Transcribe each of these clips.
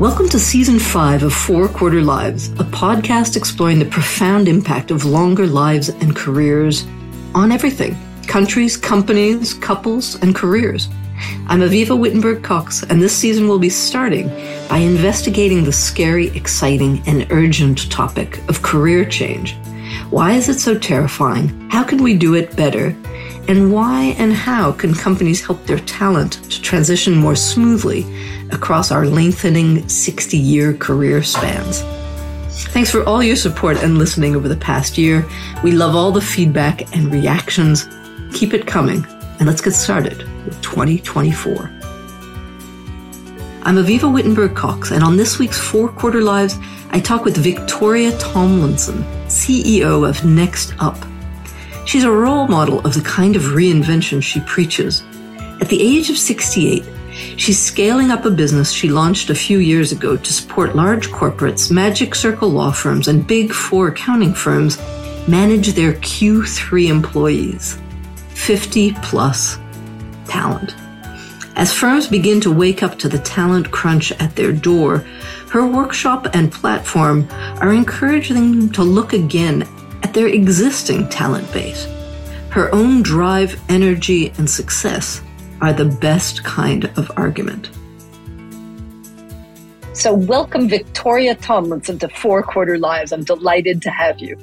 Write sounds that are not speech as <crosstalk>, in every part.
Welcome to season five of Four Quarter Lives, a podcast exploring the profound impact of longer lives and careers on everything countries, companies, couples, and careers. I'm Avivah Wittenberg Cox, and this season will be starting by investigating the scary, exciting, and urgent topic of career change. Why is it so terrifying? How can we do it better? And why and how can companies help their talent to transition more smoothly across our lengthening 60 year career spans? Thanks for all your support and listening over the past year. We love all the feedback and reactions. Keep it coming, and let's get started with 2024. I'm Avivah Wittenberg Cox, and on this week's Four Quarter Lives, I talk with Victoria Tomlinson, CEO of Next Up. She's a role model of the kind of reinvention she preaches. At the age of 68, she's scaling up a business she launched a few years ago to support large corporates, Magic Circle law firms, and Big Four accounting firms manage their Q3 employees. 50 plus talent. As firms begin to wake up to the talent crunch at their door, her workshop and platform are encouraging them to look again at their existing talent base. Her own drive, energy, and success are the best kind of argument. So, welcome Victoria Tomlinson to Four Quarter Lives. I'm delighted to have you.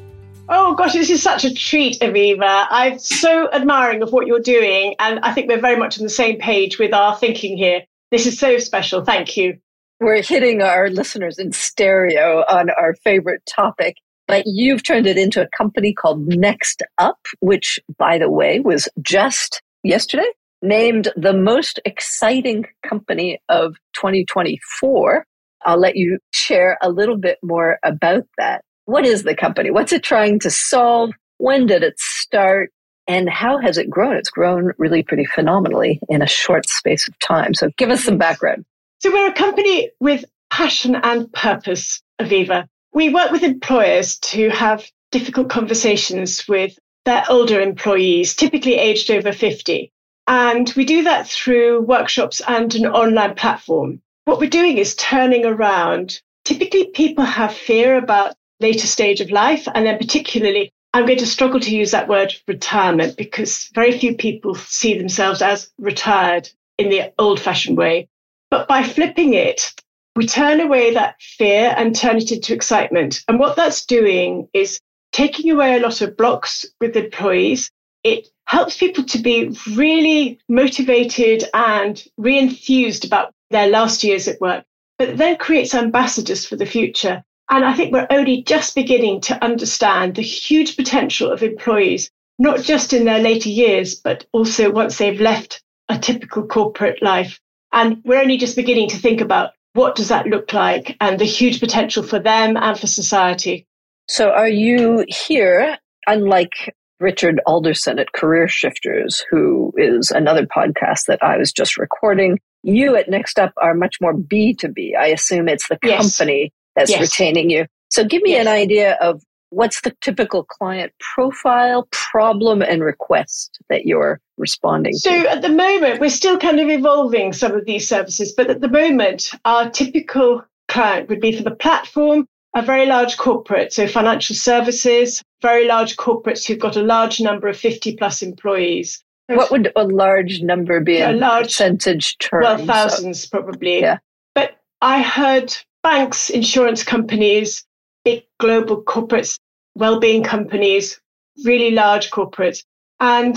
Oh gosh, this is such a treat, Avivah. I'm so admiring of what you're doing, and I think we're very much on the same page with our thinking here. This is so special. Thank you. We're hitting our listeners in stereo on our favorite topic, but you've turned it into a company called Next Up, which, by the way, was just yesterday named the most exciting company of 2024. I'll let you share a little bit more about that. What is the company? What's it trying to solve? When did it start? And how has it grown? It's grown really pretty phenomenally in a short space of time. So give us some background. So we're a company with passion and purpose, Avivah. We work with employers to have difficult conversations with their older employees, typically aged over 50. And we do that through workshops and an online platform. What we're doing is turning around. Typically, people have fear about later stage of life. And then particularly, I'm going to struggle to use that word retirement because very few people see themselves as retired in the old fashioned way. But by flipping it, we turn away that fear and turn it into excitement. And what that's doing is taking away a lot of blocks with employees. It helps people to be really motivated and re enthused about their last years at work, but then creates ambassadors for the future. And I think we're only just beginning to understand the huge potential of employees, not just in their later years, but also once they've left a typical corporate life. And we're only just beginning to think about what does that look like and the huge potential for them and for society. So are you here, unlike Richard Alderson at Career Shifters, who is another podcast that I was just recording. You at Next Up are much more B2B. I assume it's the yes. company that's yes. retaining you. So give me yes. an idea of what's the typical client profile, problem, and request that you're responding so to? So at the moment, we're still kind of evolving some of these services, but at the moment, our typical client would be for the platform, a very large corporate, so financial services, very large corporates who've got a large number of 50 plus employees. What would a large number be a large percentage term? Well, thousands so, probably. Yeah. But I heard banks, insurance companies, big global corporates, well-being companies, really large corporates. And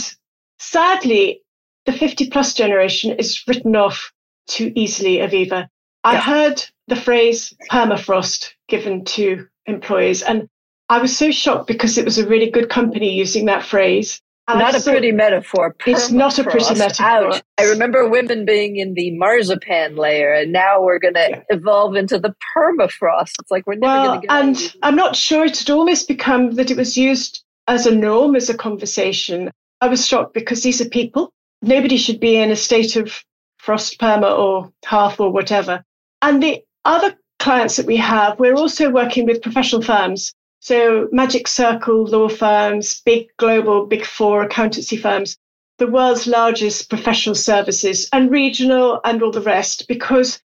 sadly, the 50 plus generation is written off too easily, Avivah. Yeah. I heard the phrase permafrost given to employees and I was so shocked because it was a really good company using that phrase. Not a pretty metaphor. It's not a pretty metaphor. Ouch. I remember women being in the marzipan layer, and now we're going to yeah. evolve into the permafrost. It's like we're never well, going to get. And I'm not sure it had almost become that it was used as a norm, as a conversation. I was shocked because these are people. Nobody should be in a state of frost perma or half or whatever. And the other clients that we have, we're also working with professional firms so Magic Circle law firms, big global, big four accountancy firms, the world's largest professional services and regional and all the rest, because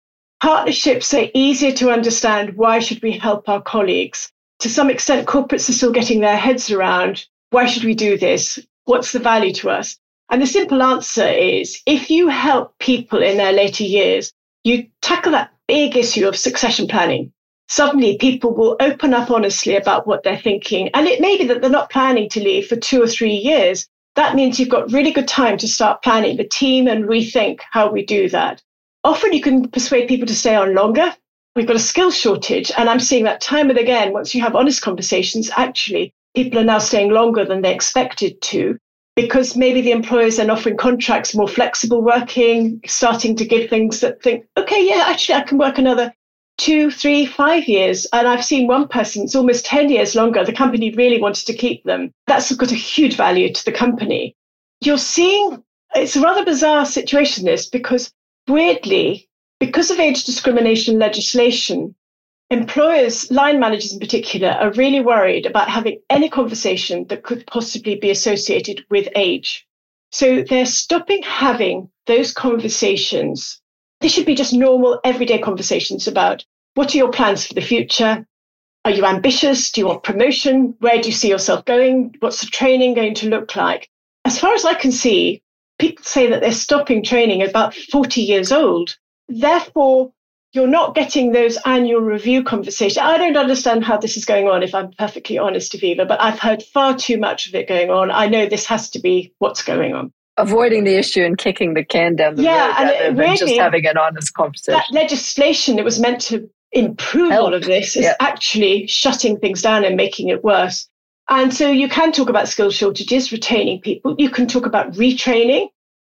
Partnerships are easier to understand. Why should we help our colleagues? To some extent, corporates are still getting their heads around why should we do this? What's the value to us? And the simple answer is if you help people in their later years, you tackle that big issue of succession planning. Suddenly, people will open up honestly about what they're thinking. And it may be that they're not planning to leave for two or three years. That means you've got really good time to start planning the team and rethink how we do that. Often you can persuade people to stay on longer. We've got a skill shortage. And I'm seeing that time and again, once you have honest conversations, actually, people are now staying longer than they expected to because maybe the employers are offering contracts more flexible working, starting to give things that think, okay, yeah, actually, I can work another two, three, five years. And I've seen one person, it's almost 10 years longer. The company really wanted to keep them. That's got a huge value to the company. You're seeing, it's a rather bizarre situation, this, because weirdly, because of age discrimination legislation, employers, line managers in particular, are really worried about having any conversation that could possibly be associated with age. So they're stopping having those conversations. They should be just normal, everyday conversations about what are your plans for the future? Are you ambitious? Do you want promotion? Where do you see yourself going? What's the training going to look like? As far as I can see, people say that they're stopping training at about 40 years old. Therefore, you're not getting those annual review conversations. I don't understand how this is going on, if I'm perfectly honest, Avivah, but I've heard far too much of it going on. I know this has to be what's going on. Avoiding the issue and kicking the can down the yeah, road rather than really, just having an honest conversation. That legislation that was meant to improve Help. all of this is yeah. actually shutting things down and making it worse. And so you can talk about skill shortages, retaining people. You can talk about retraining.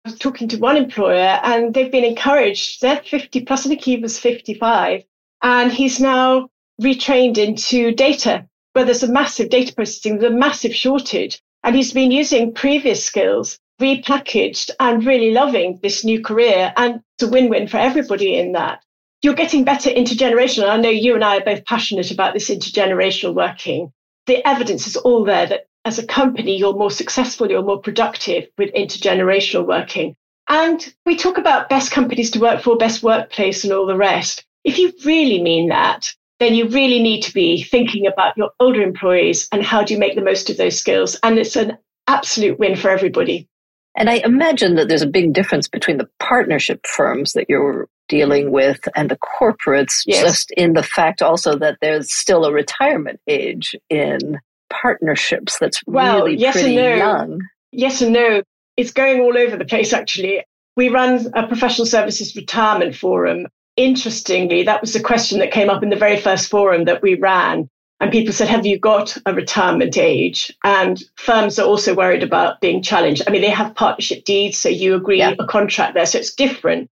I was talking to one employer and they've been encouraged. They're 50 plus, I think he was 55, and he's now retrained into data, where there's a massive data processing, there's a massive shortage. And he's been using previous skills repackaged and really loving this new career. And it's a win win for everybody in that. You're getting better intergenerational. I know you and I are both passionate about this intergenerational working. The evidence is all there that as a company, you're more successful, you're more productive with intergenerational working. And we talk about best companies to work for, best workplace, and all the rest. If you really mean that, then you really need to be thinking about your older employees and how do you make the most of those skills. And it's an absolute win for everybody. And I imagine that there's a big difference between the partnership firms that you're dealing with and the corporates, yes. just in the fact also that there's still a retirement age in partnerships that's well, really yes pretty and no. young. Yes and no. It's going all over the place, actually. We run a professional services retirement forum. Interestingly, that was the question that came up in the very first forum that we ran. And people said, Have you got a retirement age? And firms are also worried about being challenged. I mean, they have partnership deeds, so you agree yeah. a contract there. So it's different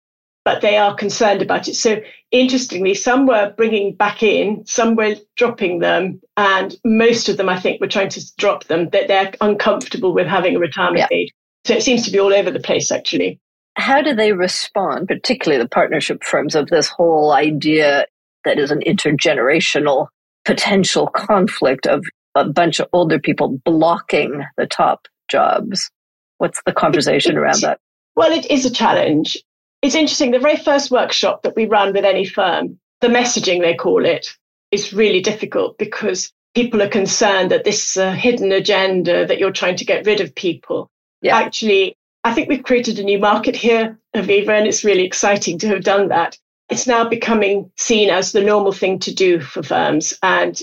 but they are concerned about it. So interestingly, some were bringing back in, some were dropping them, and most of them, I think, were trying to drop them. That they're uncomfortable with having a retirement yeah. age. So it seems to be all over the place, actually. How do they respond, particularly the partnership firms, of this whole idea that is an intergenerational potential conflict of a bunch of older people blocking the top jobs? What's the conversation around that? Well, it is a challenge it's interesting. The very first workshop that we run with any firm, the messaging they call it, is really difficult because people are concerned that this is a hidden agenda that you're trying to get rid of people. Yeah. Actually, I think we've created a new market here, Avivah, and it's really exciting to have done that. It's now becoming seen as the normal thing to do for firms. And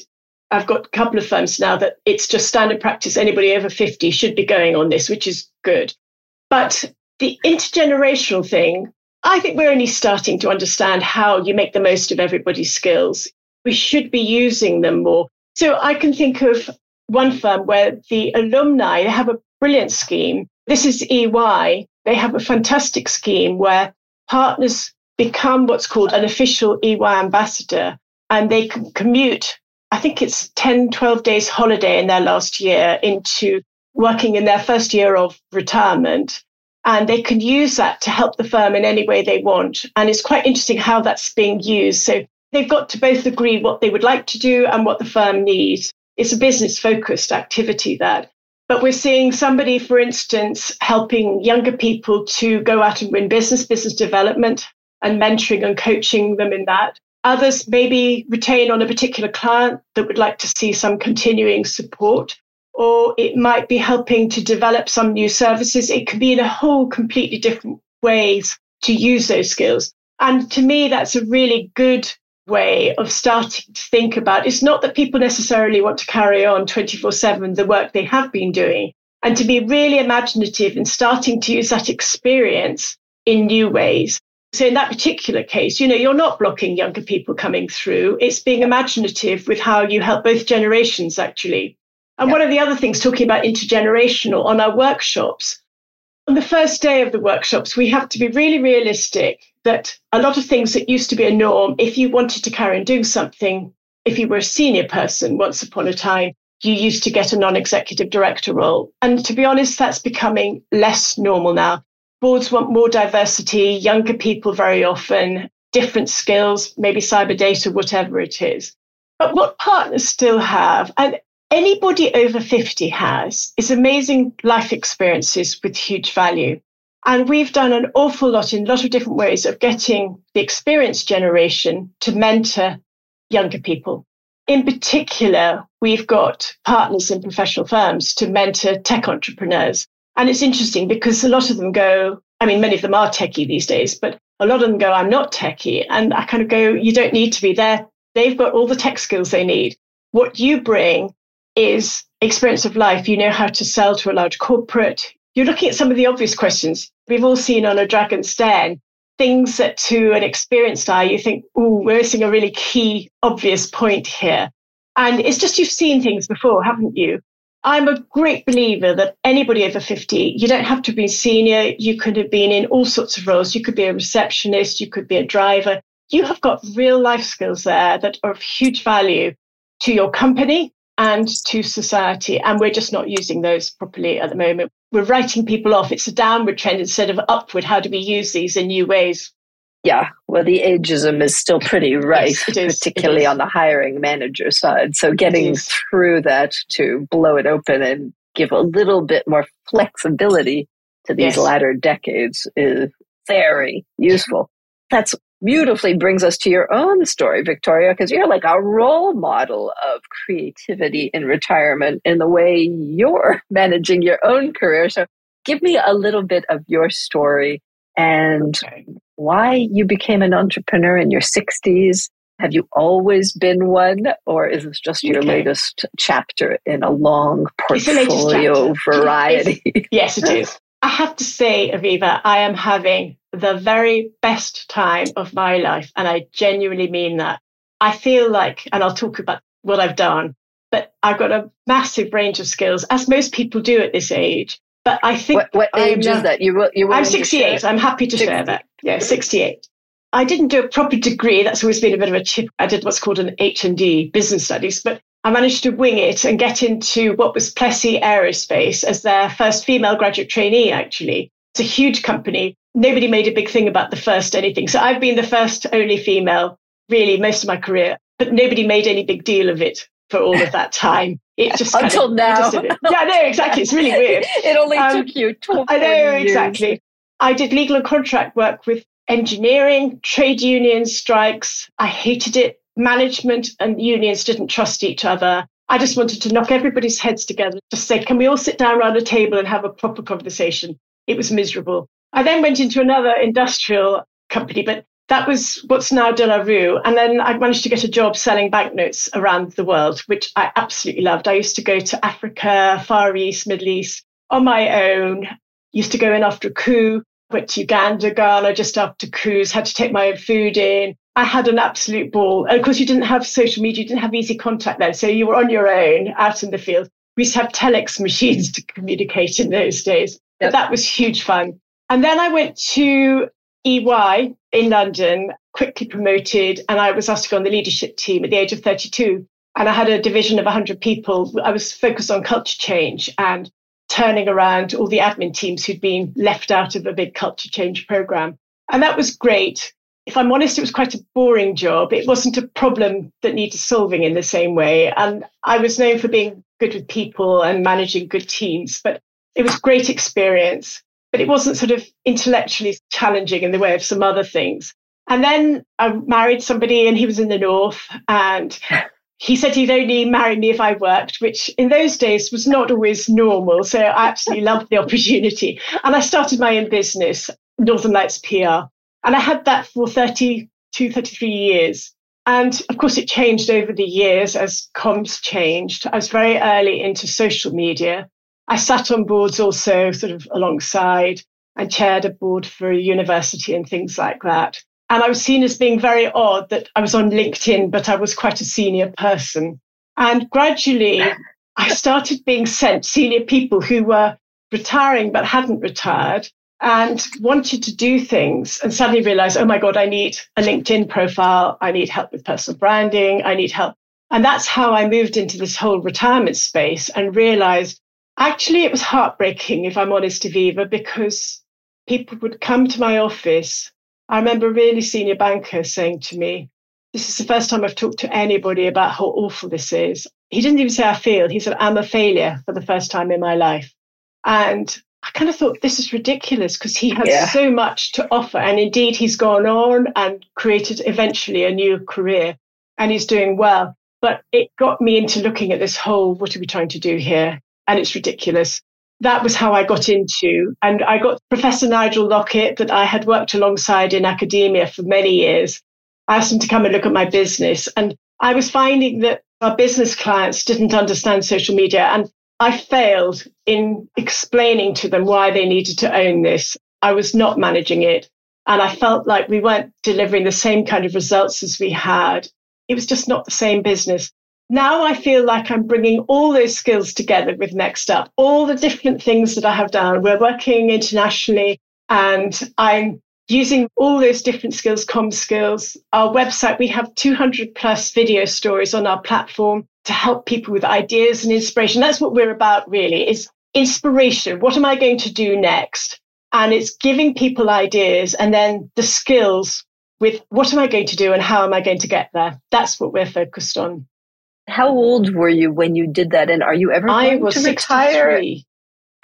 I've got a couple of firms now that it's just standard practice. Anybody over 50 should be going on this, which is good. But the intergenerational thing, I think we're only starting to understand how you make the most of everybody's skills. We should be using them more. So I can think of one firm where the alumni they have a brilliant scheme. This is EY. They have a fantastic scheme where partners become what's called an official EY ambassador and they can commute. I think it's 10, 12 days holiday in their last year into working in their first year of retirement and they can use that to help the firm in any way they want. And it's quite interesting how that's being used. So they've got to both agree what they would like to do and what the firm needs. It's a business focused activity that. But we're seeing somebody, for instance, helping younger people to go out and win business, business development. And mentoring and coaching them in that. Others maybe retain on a particular client that would like to see some continuing support, or it might be helping to develop some new services. It could be in a whole completely different ways to use those skills. And to me, that's a really good way of starting to think about. It's not that people necessarily want to carry on 24 7 the work they have been doing, and to be really imaginative and starting to use that experience in new ways. So in that particular case, you know, you're not blocking younger people coming through. It's being imaginative with how you help both generations, actually. And yeah. one of the other things, talking about intergenerational on our workshops, on the first day of the workshops, we have to be really realistic that a lot of things that used to be a norm, if you wanted to carry on doing something, if you were a senior person once upon a time, you used to get a non executive director role. And to be honest, that's becoming less normal now. Boards want more diversity, younger people very often, different skills, maybe cyber data, whatever it is. But what partners still have, and anybody over 50 has, is amazing life experiences with huge value. And we've done an awful lot in a lot of different ways of getting the experienced generation to mentor younger people. In particular, we've got partners in professional firms to mentor tech entrepreneurs. And it's interesting because a lot of them go, I mean, many of them are techie these days, but a lot of them go, I'm not techie. And I kind of go, you don't need to be there. They've got all the tech skills they need. What you bring is experience of life. You know how to sell to a large corporate. You're looking at some of the obvious questions we've all seen on a Dragon's Den things that to an experienced eye, you think, oh, we're missing a really key, obvious point here. And it's just you've seen things before, haven't you? I'm a great believer that anybody over 50, you don't have to be senior. You could have been in all sorts of roles. You could be a receptionist. You could be a driver. You have got real life skills there that are of huge value to your company and to society. And we're just not using those properly at the moment we're writing people off. It's a downward trend instead of upward. How do we use these in new ways? Yeah, well, the ageism is still pretty rife, yes, particularly on the hiring manager side. So getting through that to blow it open and give a little bit more flexibility to these yes. latter decades is very useful. That's beautifully brings us to your own story, Victoria, because you're like a role model of creativity in retirement in the way you're <laughs> managing your own career. So give me a little bit of your story and okay. Why you became an entrepreneur in your 60s. Have you always been one, or is this just your okay. latest chapter in a long portfolio variety? yes, it is. I have to say, Avivah, I am having the very best time of my life. And I genuinely mean that. I feel like, and I'll talk about what I've done, but I've got a massive range of skills, as most people do at this age. But I think what, what age is that? You you I'm 68. I'm happy to 60. share that. Yeah, 68. I didn't do a proper degree. That's always been a bit of a chip. I did what's called an HND, business studies, but I managed to wing it and get into what was Plessey Aerospace as their first female graduate trainee, actually. It's a huge company. Nobody made a big thing about the first anything. So I've been the first only female, really, most of my career, but nobody made any big deal of it for all of that time. It just <laughs> until now. Just, yeah, no, exactly. It's really weird. <laughs> it only um, took you. 12 I know exactly. I did legal and contract work with engineering, trade unions, strikes. I hated it management and unions didn't trust each other. I just wanted to knock everybody's heads together, just say, can we all sit down around a table and have a proper conversation? It was miserable. I then went into another industrial company, but that was what's now De La Rue. And then I managed to get a job selling banknotes around the world, which I absolutely loved. I used to go to Africa, Far East, Middle East on my own, used to go in after a coup, went to Uganda, Ghana just after coups, had to take my own food in. I had an absolute ball. And of course, you didn't have social media, you didn't have easy contact then. So you were on your own out in the field. We used to have telex <laughs> machines to communicate in those days. But that was huge fun. And then I went to EY in London, quickly promoted, and I was asked to go on the leadership team at the age of 32. And I had a division of 100 people. I was focused on culture change and turning around all the admin teams who'd been left out of a big culture change program. And that was great if I'm honest, it was quite a boring job. It wasn't a problem that needed solving in the same way. And I was known for being good with people and managing good teams, but it was great experience. But it wasn't sort of intellectually challenging in the way of some other things. And then I married somebody and he was in the north and he said he'd only marry me if I worked, which in those days was not always normal. So I absolutely <laughs> loved the opportunity. And I started my own business, Northern Lights PR. And I had that for 32, 33 years. And of course, it changed over the years as comms changed. I was very early into social media. I sat on boards also sort of alongside and chaired a board for a university and things like that. And I was seen as being very odd that I was on LinkedIn, but I was quite a senior person. And gradually, <laughs> I started being sent senior people who were retiring but hadn't retired and wanted to do things and suddenly realized, oh my God, I need a LinkedIn profile. I need help with personal branding. I need help. And that's how I moved into this whole retirement space and realized actually it was heartbreaking, if I'm honest, Avivah, because people would come to my office I remember a really senior banker saying to me, This is the first time I've talked to anybody about how awful this is. He didn't even say I feel. He said, I'm a failure for the first time in my life. And I kind of thought this is ridiculous because he has yeah. so much to offer. And indeed, he's gone on and created eventually a new career and he's doing well. But it got me into looking at this whole what are we trying to do here? And it's ridiculous that was how I got into. And I got Professor Nigel Lockett, that I had worked alongside in academia for many years. I asked him to come and look at my business. And I was finding that our business clients didn't understand social media. And I failed in explaining to them why they needed to own this. I was not managing it. And I felt like we weren't delivering the same kind of results as we had. It was just not the same business now I feel like I'm bringing all those skills together with Next Up, all the different things that I have done. We're working internationally and I'm using all those different skills, com skills. Our website, we have 200 plus video stories on our platform to help people with ideas and inspiration. That's what we're about really is inspiration. What am I going to do next? And it's giving people ideas and then the skills with what am I going to do and how am I going to get there? That's what we're focused on. How old were you when you did that? And are you ever going I was to retire? 63.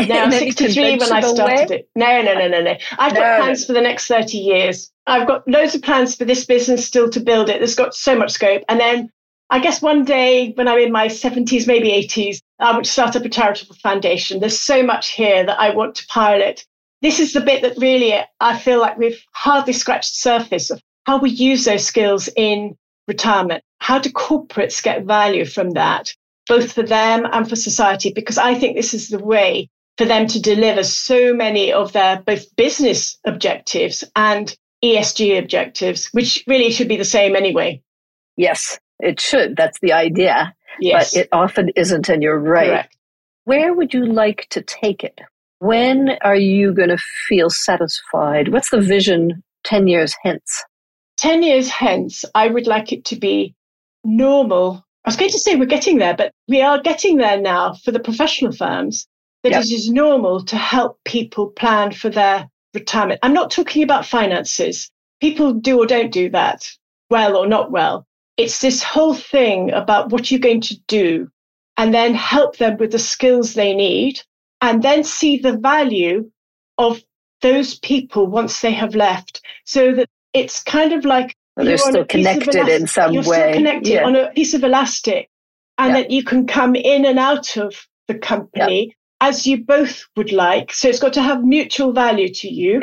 No, <laughs> 63 when I started way? it. No, no, no, no, no. I've got plans for the next 30 years. I've got loads of plans for this business still to build it. There's got so much scope. And then I guess one day when I'm in my 70s, maybe 80s, I want to start up a charitable foundation. There's so much here that I want to pilot. This is the bit that really I feel like we've hardly scratched the surface of how we use those skills in retirement. How do corporates get value from that, both for them and for society? Because I think this is the way for them to deliver so many of their both business objectives and ESG objectives, which really should be the same anyway. Yes, it should. That's the idea. Yes. But it often isn't, and you're right. Correct. Where would you like to take it? When are you going to feel satisfied? What's the vision 10 years hence? 10 years hence, I would like it to be normal. I was going to say we're getting there, but we are getting there now for the professional firms that yep. it is normal to help people plan for their retirement. I'm not talking about finances. People do or don't do that, well or not well. It's this whole thing about what you're going to do and then help them with the skills they need and then see the value of those people once they have left so that it's kind of like they're still connected in some you're way. Still connected yeah. on a piece of elastic, and yeah. that you can come in and out of the company yeah. as you both would like. So it's got to have mutual value to you.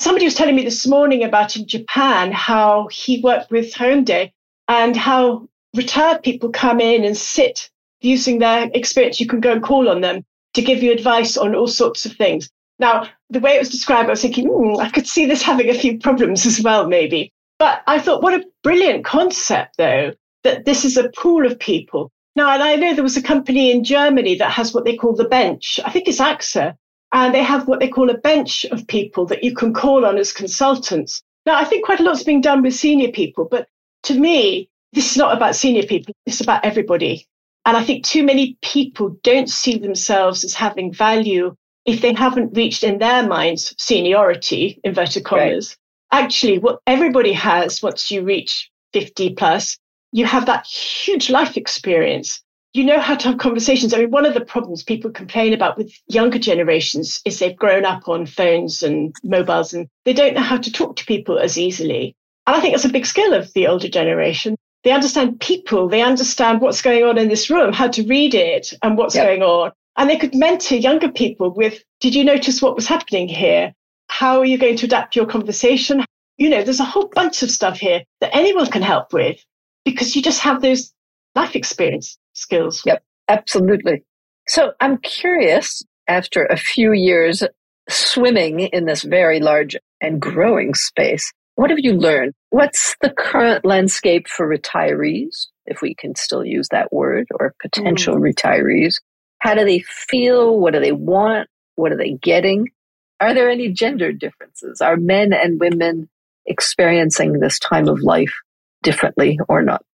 Somebody was telling me this morning about in Japan how he worked with Hyundai and how retired people come in and sit using their experience. You can go and call on them to give you advice on all sorts of things. Now, the way it was described, I was thinking, mm, I could see this having a few problems as well, maybe. But I thought, what a brilliant concept, though, that this is a pool of people. Now, and I know there was a company in Germany that has what they call the bench. I think it's AXA. And they have what they call a bench of people that you can call on as consultants. Now, I think quite a lot's being done with senior people, but to me, this is not about senior people. It's about everybody. And I think too many people don't see themselves as having value if they haven't reached in their minds seniority, inverted commas. Right. Actually, what everybody has once you reach 50 plus, you have that huge life experience. You know how to have conversations. I mean, one of the problems people complain about with younger generations is they've grown up on phones and mobiles and they don't know how to talk to people as easily. And I think that's a big skill of the older generation. They understand people, they understand what's going on in this room, how to read it and what's yep. going on. And they could mentor younger people with, did you notice what was happening here? How are you going to adapt your conversation? You know, there's a whole bunch of stuff here that anyone can help with because you just have those life experience skills. Yep, absolutely. So I'm curious, after a few years swimming in this very large and growing space, what have you learned? What's the current landscape for retirees, if we can still use that word, or potential mm. retirees? How do they feel? What do they want? What are they getting? Are there any gender differences? Are men and women experiencing this time of life differently or not?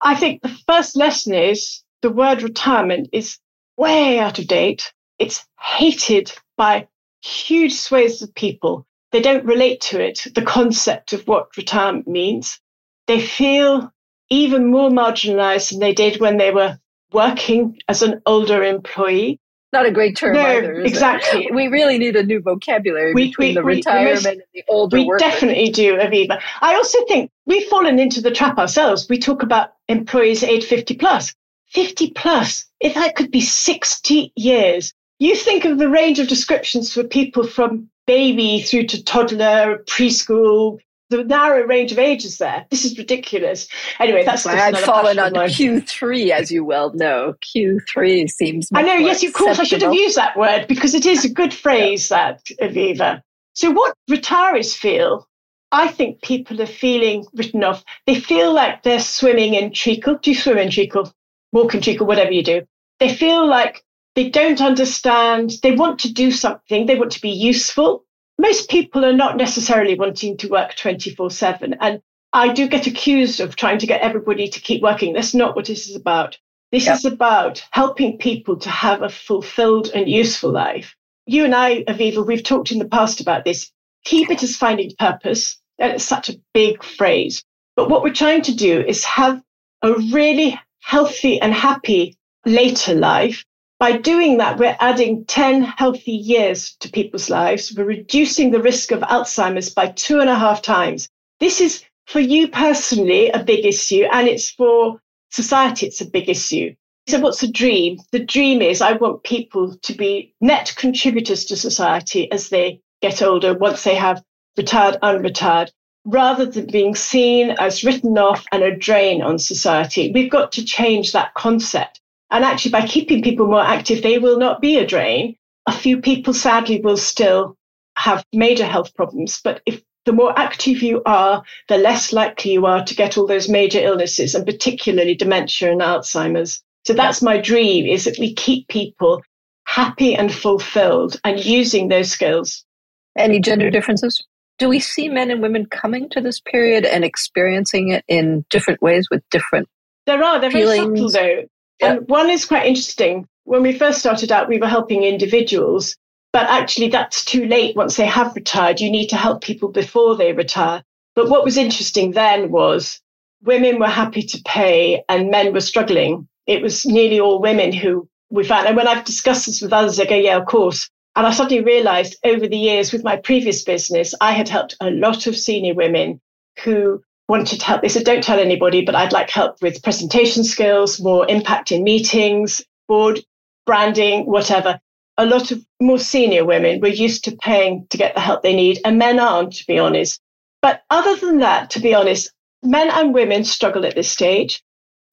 I think the first lesson is the word retirement is way out of date. It's hated by huge swathes of people. They don't relate to it, the concept of what retirement means. They feel even more marginalized than they did when they were working as an older employee. Not a great term no, either. exactly. It? We really need a new vocabulary we, between we, the we, retirement and the older We workers. definitely do, Avivah. I also think we've fallen into the trap ourselves. We talk about employees age 50 plus. 50 plus, if that could be 60 years, you think of the range of descriptions for people from baby through to toddler, preschool, the narrow range of ages there. This is ridiculous. Anyway, that's why I've fallen on Q3, as you well know. Q3 seems. I know. Yes, of course. I should have used that word because it is a good phrase. That Avivah. So, what retirees feel, I think people are feeling written off. They feel like they're swimming in treacle. Do you swim in treacle? Walk in treacle, whatever you do. They feel like they don't understand. They want to do something. They want to be useful most people are not necessarily wanting to work 24 7. And I do get accused of trying to get everybody to keep working. That's not what this is about. This yep. is about helping people to have a fulfilled and useful life. You and I, Avivah, we've talked in the past about this. Keep it as finding purpose. It's such a big phrase. But what we're trying to do is have a really healthy and happy later life by doing that, we're adding 10 healthy years to people's lives. We're reducing the risk of Alzheimer's by two and a half times. This is for you personally a big issue, and it's for society, it's a big issue. So, what's the dream? The dream is I want people to be net contributors to society as they get older, once they have retired, unretired, rather than being seen as written off and a drain on society. We've got to change that concept. And actually, by keeping people more active, they will not be a drain. A few people, sadly, will still have major health problems. But if the more active you are, the less likely you are to get all those major illnesses, and particularly dementia and Alzheimer's. So that's my dream is that we keep people happy and fulfilled and using those skills. Any gender differences? Do we see men and women coming to this period and experiencing it in different ways with different there are. They're feelings? very subtle, though. And one is quite interesting. When we first started out, we were helping individuals, but actually that's too late once they have retired. You need to help people before they retire. But what was interesting then was women were happy to pay and men were struggling. It was nearly all women who we found. And when I've discussed this with others, they go, yeah, of course. And I suddenly realized over the years with my previous business, I had helped a lot of senior women who wanted to help. They said, don't tell anybody, but I'd like help with presentation skills, more impact in meetings, board branding, whatever. A lot of more senior women were used to paying to get the help they need, and men aren't, to be honest. But other than that, to be honest, men and women struggle at this stage.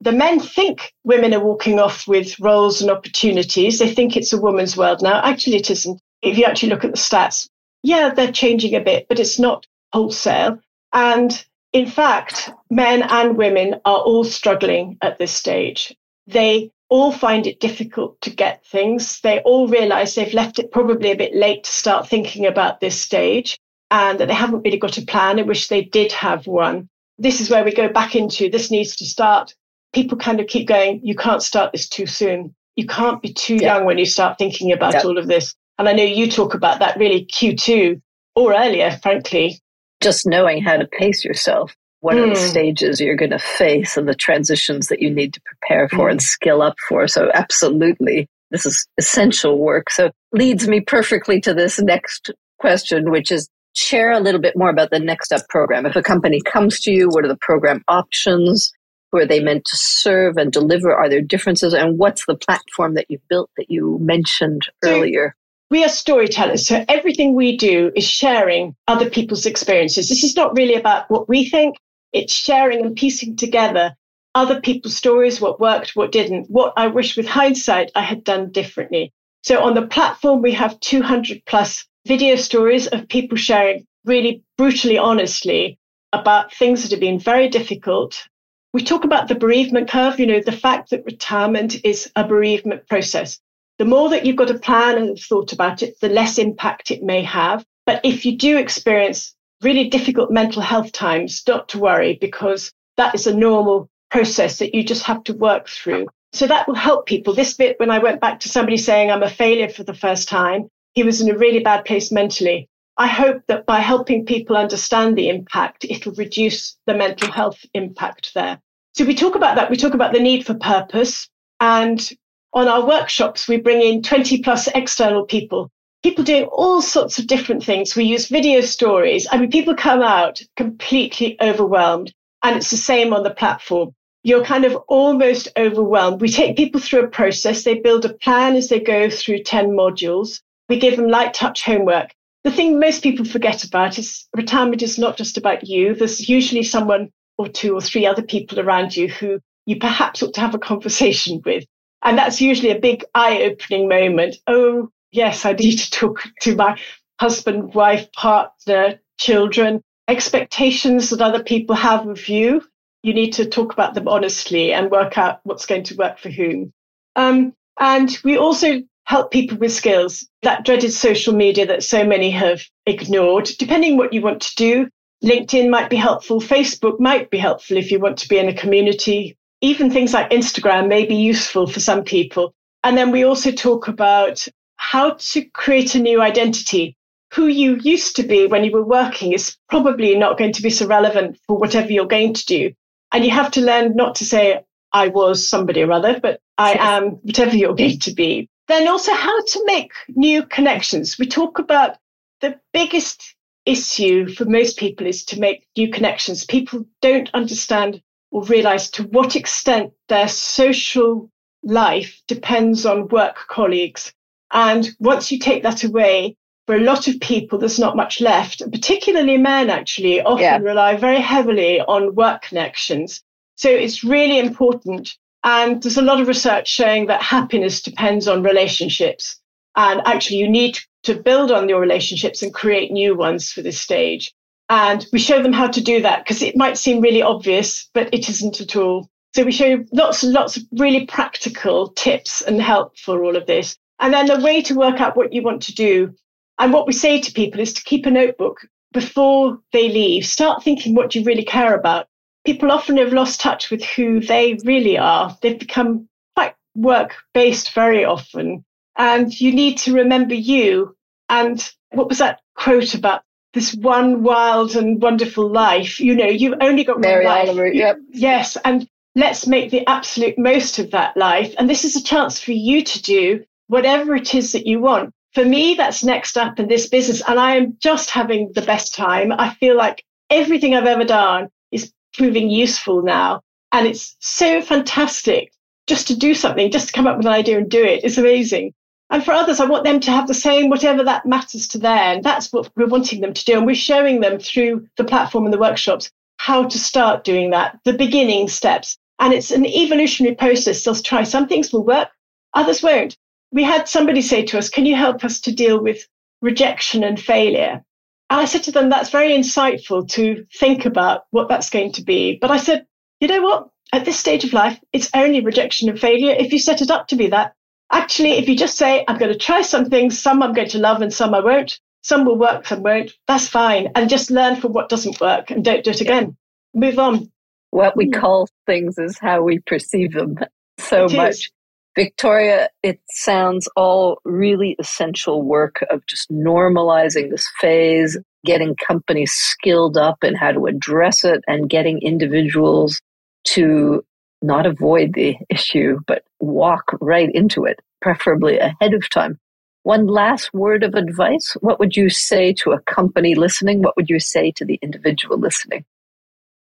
The men think women are walking off with roles and opportunities. They think it's a woman's world now. Actually, it isn't. If you actually look at the stats, yeah, they're changing a bit, but it's not wholesale. And in fact, men and women are all struggling at this stage. They all find it difficult to get things. They all realize they've left it probably a bit late to start thinking about this stage and that they haven't really got a plan. I wish they did have one. This is where we go back into this needs to start. People kind of keep going, you can't start this too soon. You can't be too yeah. young when you start thinking about yeah. all of this. And I know you talk about that really Q2 or earlier, frankly, just knowing how to pace yourself. What mm. are the hmm. stages you're going to face and the transitions that you need to prepare for mm. and skill up for? So, absolutely, this is essential work. So, leads me perfectly to this next question, which is share a little bit more about the Next Up program. If a company comes to you, what are the program options? Who are they meant to serve and deliver? Are there differences? And what's the platform that you've built that you mentioned earlier? We are storytellers. So everything we do is sharing other people's experiences. This is not really about what we think. It's sharing and piecing together other people's stories, what worked, what didn't, what I wish with hindsight I had done differently. So on the platform, we have 200 plus video stories of people sharing really brutally honestly about things that have been very difficult. We talk about the bereavement curve, you know, the fact that retirement is a bereavement process. The more that you've got a plan and thought about it, the less impact it may have. But if you do experience really difficult mental health times, not to worry because that is a normal process that you just have to work through. So that will help people. This bit, when I went back to somebody saying I'm a failure for the first time, he was in a really bad place mentally. I hope that by helping people understand the impact, it'll reduce the mental health impact there. So we talk about that. We talk about the need for purpose. And on our workshops, we bring in 20 plus external people, people doing all sorts of different things. We use video stories. I mean, people come out completely overwhelmed. And it's the same on the platform you're kind of almost overwhelmed. We take people through a process. They build a plan as they go through 10 modules. We give them light touch homework. The thing most people forget about is retirement is not just about you. There's usually someone or two or three other people around you who you perhaps ought to have a conversation <laughs> with. And that's usually a big eye opening moment. Oh, yes, I need to talk to my husband, wife, partner, children, expectations that other people have of you you need to talk about them honestly and work out what's going to work for whom. Um, and we also help people with skills, that dreaded social media that so many have ignored. Depending what you want to do, LinkedIn might be helpful, Facebook might be helpful if you want to be in a community. Even things like Instagram may be useful for some people. And then we also talk about how to create a new identity. Who you used to be when you were working is probably not going to be so relevant for whatever you're going to do. And you have to learn not to say, I was somebody or other, but I am whatever you're going to be. Then also how to make new connections. We talk about the biggest issue for most people is to make new connections. People don't understand or realize to what extent their social life depends on work colleagues. And once you take that away, for a lot of people, there's not much left, particularly men actually often yeah. rely very heavily on work connections. So it's really important. And there's a lot of research showing that happiness depends on relationships. And actually, you need to build on your relationships and create new ones for this stage. And we show them how to do that because it might seem really obvious, but it isn't at all. So we show lots and lots of really practical tips and help for all of this. And then the way to work out what you want to do and what we say to people is to keep a notebook before they leave. Start thinking what you really care about. People often have lost touch with who they really are. They've become quite work based very often. And you need to remember you. And what was that quote about this one wild and wonderful life? You know, you've only got Mary one life. Oliver, yep. Yes. And let's make the absolute most of that life. And this is a chance for you to do whatever it is that you want for me, that's next up in this business. And I am just having the best time. I feel like everything I've ever done is proving useful now. And it's so fantastic just to do something, just to come up with an idea and do it. It's amazing. And for others, I want them to have the same, whatever that matters to them. That's what we're wanting them to do. And we're showing them through the platform and the workshops how to start doing that, the beginning steps. And it's an evolutionary process. They'll try some things will work, others won't we had somebody say to us, Can you help us to deal with rejection and failure? And I said to them, That's very insightful to think about what that's going to be. But I said, You know what? At this stage of life, it's only rejection and failure. If you set it up to be that, actually, if you just say, I'm going to try some things, some I'm going to love and some I won't, some will work, some won't, that's fine. And just learn from what doesn't work and don't do it again. Move on. What we hmm. call things is how we perceive them <laughs> so it much. Is. Victoria, it sounds all really essential work of just normalizing this phase, getting companies skilled up in how to address it, and getting individuals to not avoid the issue, but walk right into it, preferably ahead of time. One last word of advice. What would you say to a company listening? What would you say to the individual listening?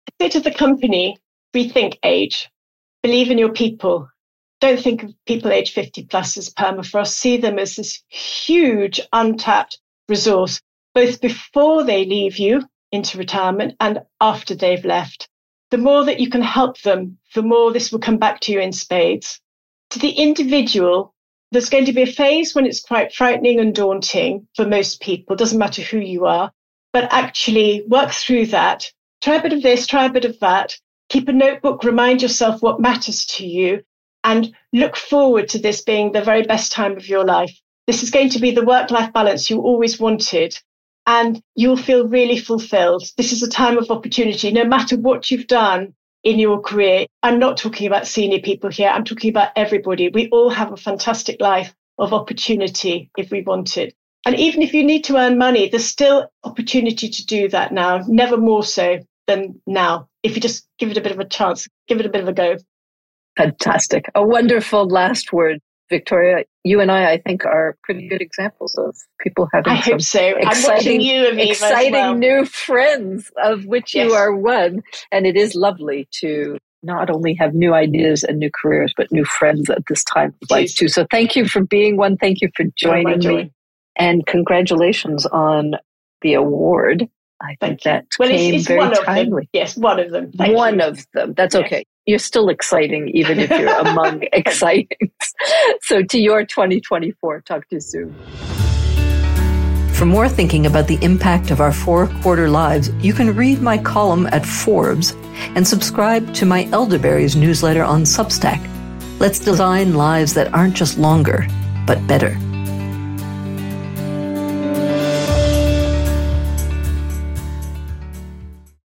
I say to the company, rethink age. Believe in your people. Don't think of people age 50 plus as permafrost. See them as this huge untapped resource, both before they leave you into retirement and after they've left. The more that you can help them, the more this will come back to you in spades. To the individual, there's going to be a phase when it's quite frightening and daunting for most people. Doesn't matter who you are, but actually work through that. Try a bit of this, try a bit of that. Keep a notebook, remind yourself what matters to you, and look forward to this being the very best time of your life. This is going to be the work life balance you always wanted, and you'll feel really fulfilled. This is a time of opportunity, no matter what you've done in your career. I'm not talking about senior people here. I'm talking about everybody. We all have a fantastic life of opportunity if we want it. And even if you need to earn money, there's still opportunity to do that now, never more so than now. If you just give it a bit of a chance, give it a bit of a go. Fantastic. A wonderful last word. Victoria, you and I, I think, are pretty good examples of people having. I hope so. Exciting, you, exciting well. new friends, of which yes. you are one. And it is lovely to not only have new ideas and new careers, but new friends at this time of life too. So thank you for being one. Thank you for oh, joining oh, me, and congratulations on the award. I think that well, came it's, it's very timely. Yes, one of them. Thank one you. of them. That's yes. okay you're still exciting, even if you're among <laughs> exciting. <laughs> so to your 2024, talk to you soon. For more thinking about the impact of our four quarter lives, you can read my column at Forbes and subscribe to my Elderberries newsletter on Substack. Let's design lives that aren't just longer, but better.